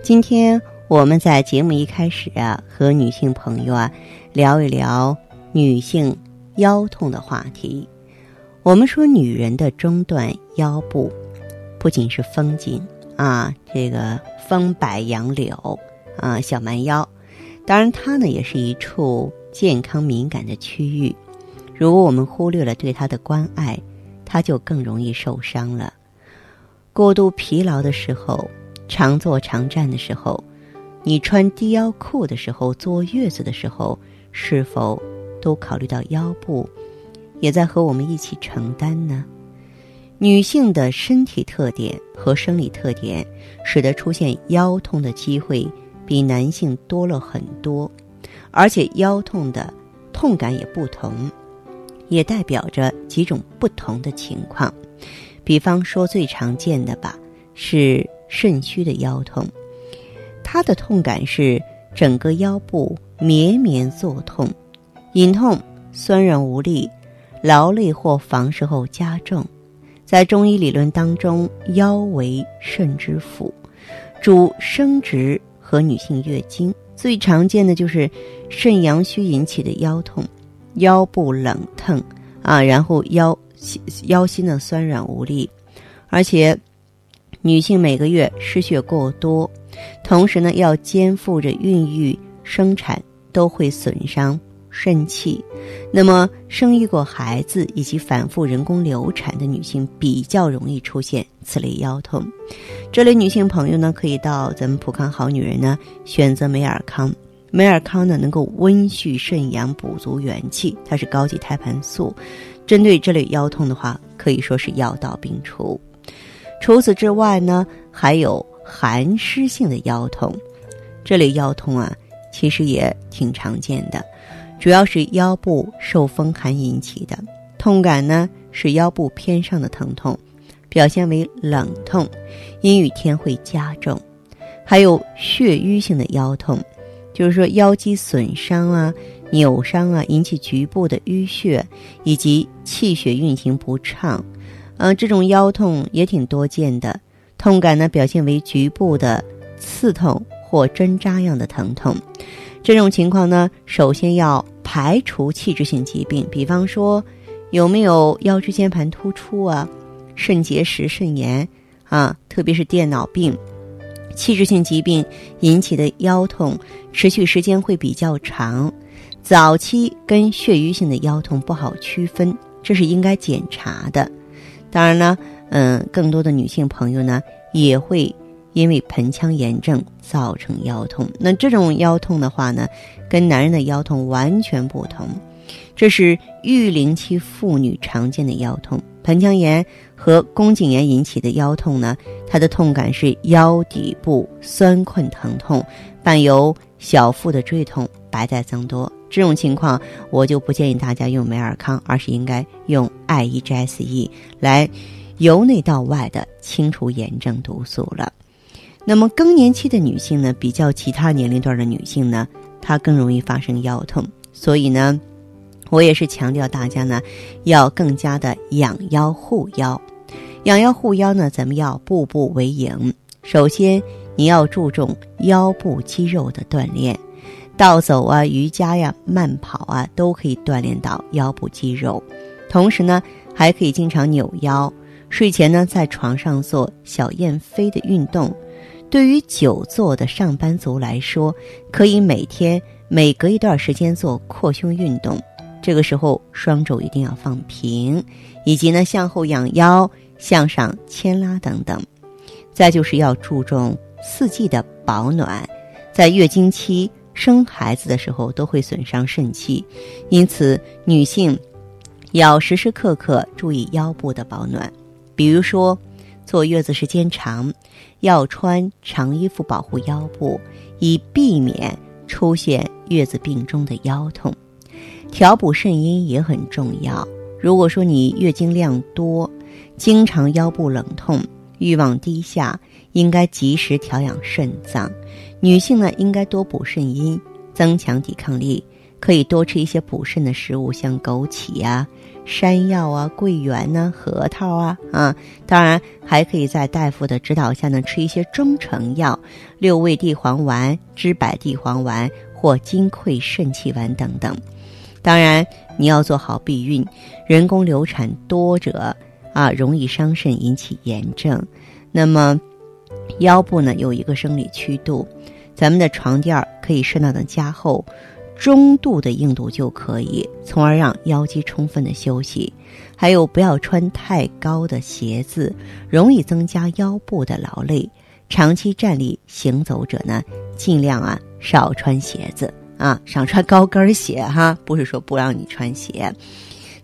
今天我们在节目一开始啊，和女性朋友啊聊一聊女性腰痛的话题。我们说，女人的中段腰部不仅是风景啊，这个风摆杨柳啊，小蛮腰，当然它呢也是一处健康敏感的区域。如果我们忽略了对它的关爱，它就更容易受伤了。过度疲劳的时候。常坐常站的时候，你穿低腰裤的时候，坐月子的时候，是否都考虑到腰部，也在和我们一起承担呢？女性的身体特点和生理特点，使得出现腰痛的机会比男性多了很多，而且腰痛的痛感也不同，也代表着几种不同的情况。比方说最常见的吧，是。肾虚的腰痛，它的痛感是整个腰部绵绵作痛，隐痛、酸软无力、劳累或房事后加重。在中医理论当中，腰为肾之府，主生殖和女性月经。最常见的就是肾阳虚引起的腰痛，腰部冷疼啊，然后腰腰心的酸软无力，而且。女性每个月失血过多，同时呢要肩负着孕育、生产，都会损伤肾气。那么生育过孩子以及反复人工流产的女性，比较容易出现此类腰痛。这类女性朋友呢，可以到咱们普康好女人呢选择美尔康。美尔康呢能够温煦肾阳，补足元气，它是高级胎盘素。针对这类腰痛的话，可以说是药到病除。除此之外呢，还有寒湿性的腰痛，这类腰痛啊，其实也挺常见的，主要是腰部受风寒引起的，痛感呢是腰部偏上的疼痛，表现为冷痛，阴雨天会加重。还有血瘀性的腰痛，就是说腰肌损伤啊、扭伤啊，引起局部的淤血以及气血运行不畅。嗯，这种腰痛也挺多见的，痛感呢表现为局部的刺痛或针扎样的疼痛。这种情况呢，首先要排除器质性疾病，比方说有没有腰椎间盘突出啊、肾结石、肾炎啊，特别是电脑病、器质性疾病引起的腰痛，持续时间会比较长，早期跟血瘀性的腰痛不好区分，这是应该检查的。当然呢，嗯，更多的女性朋友呢也会因为盆腔炎症造成腰痛。那这种腰痛的话呢，跟男人的腰痛完全不同。这是育龄期妇女常见的腰痛，盆腔炎和宫颈炎引起的腰痛呢，它的痛感是腰底部酸困疼痛，伴有小腹的坠痛、白带增多。这种情况，我就不建议大家用美尔康，而是应该用艾依 GSE 来由内到外的清除炎症毒素了。那么更年期的女性呢，比较其他年龄段的女性呢，她更容易发生腰痛。所以呢，我也是强调大家呢，要更加的养腰护腰。养腰护腰呢，咱们要步步为营。首先，你要注重腰部肌肉的锻炼。倒走啊，瑜伽呀，慢跑啊，都可以锻炼到腰部肌肉。同时呢，还可以经常扭腰。睡前呢，在床上做小燕飞的运动。对于久坐的上班族来说，可以每天每隔一段时间做扩胸运动。这个时候，双肘一定要放平，以及呢，向后仰腰、向上牵拉等等。再就是要注重四季的保暖，在月经期。生孩子的时候都会损伤肾气，因此女性要时时刻刻注意腰部的保暖。比如说，坐月子时间长，要穿长衣服保护腰部，以避免出现月子病中的腰痛。调补肾阴也很重要。如果说你月经量多，经常腰部冷痛、欲望低下，应该及时调养肾脏。女性呢，应该多补肾阴，增强抵抗力。可以多吃一些补肾的食物，像枸杞啊、山药啊、桂圆呢、核桃啊啊。当然，还可以在大夫的指导下呢，吃一些中成药，六味地黄丸、知柏地黄丸或金匮肾气丸等等。当然，你要做好避孕。人工流产多者啊，容易伤肾，引起炎症。那么，腰部呢有一个生理曲度，咱们的床垫可以适当的加厚，中度的硬度就可以，从而让腰肌充分的休息。还有，不要穿太高的鞋子，容易增加腰部的劳累。长期站立行走者呢，尽量啊少穿鞋子。啊，少穿高跟鞋哈，不是说不让你穿鞋。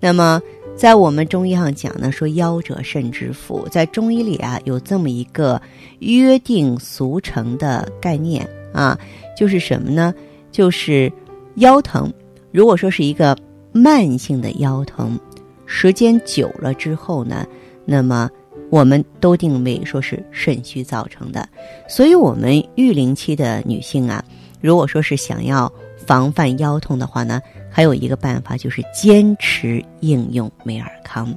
那么，在我们中医上讲呢，说腰者肾之府，在中医里啊，有这么一个约定俗成的概念啊，就是什么呢？就是腰疼，如果说是一个慢性的腰疼，时间久了之后呢，那么我们都定位说是肾虚造成的。所以，我们育龄期的女性啊。如果说是想要防范腰痛的话呢，还有一个办法就是坚持应用美尔康。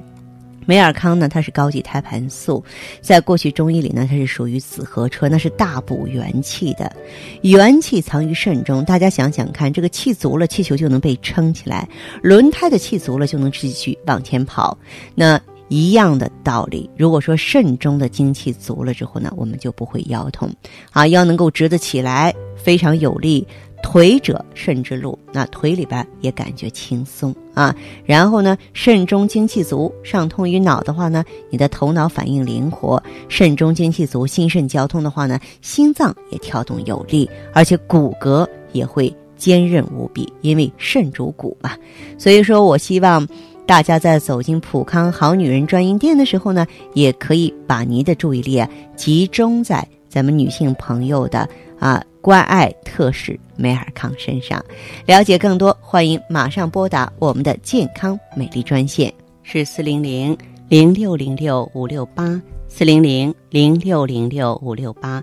美尔康呢，它是高级胎盘素，在过去中医里呢，它是属于紫河车，那是大补元气的。元气藏于肾中，大家想想看，这个气足了，气球就能被撑起来；轮胎的气足了，就能继续往前跑。那一样的道理，如果说肾中的精气足了之后呢，我们就不会腰痛，啊，腰能够直得起来，非常有力。腿者肾之路，那腿里边也感觉轻松啊。然后呢，肾中精气足，上通于脑的话呢，你的头脑反应灵活；肾中精气足，心肾交通的话呢，心脏也跳动有力，而且骨骼也会坚韧无比，因为肾主骨嘛。所以说我希望。大家在走进普康好女人专营店的时候呢，也可以把您的注意力啊集中在咱们女性朋友的啊关爱特使美尔康身上。了解更多，欢迎马上拨打我们的健康美丽专线，是四零零零六零六五六八四零零零六零六五六八。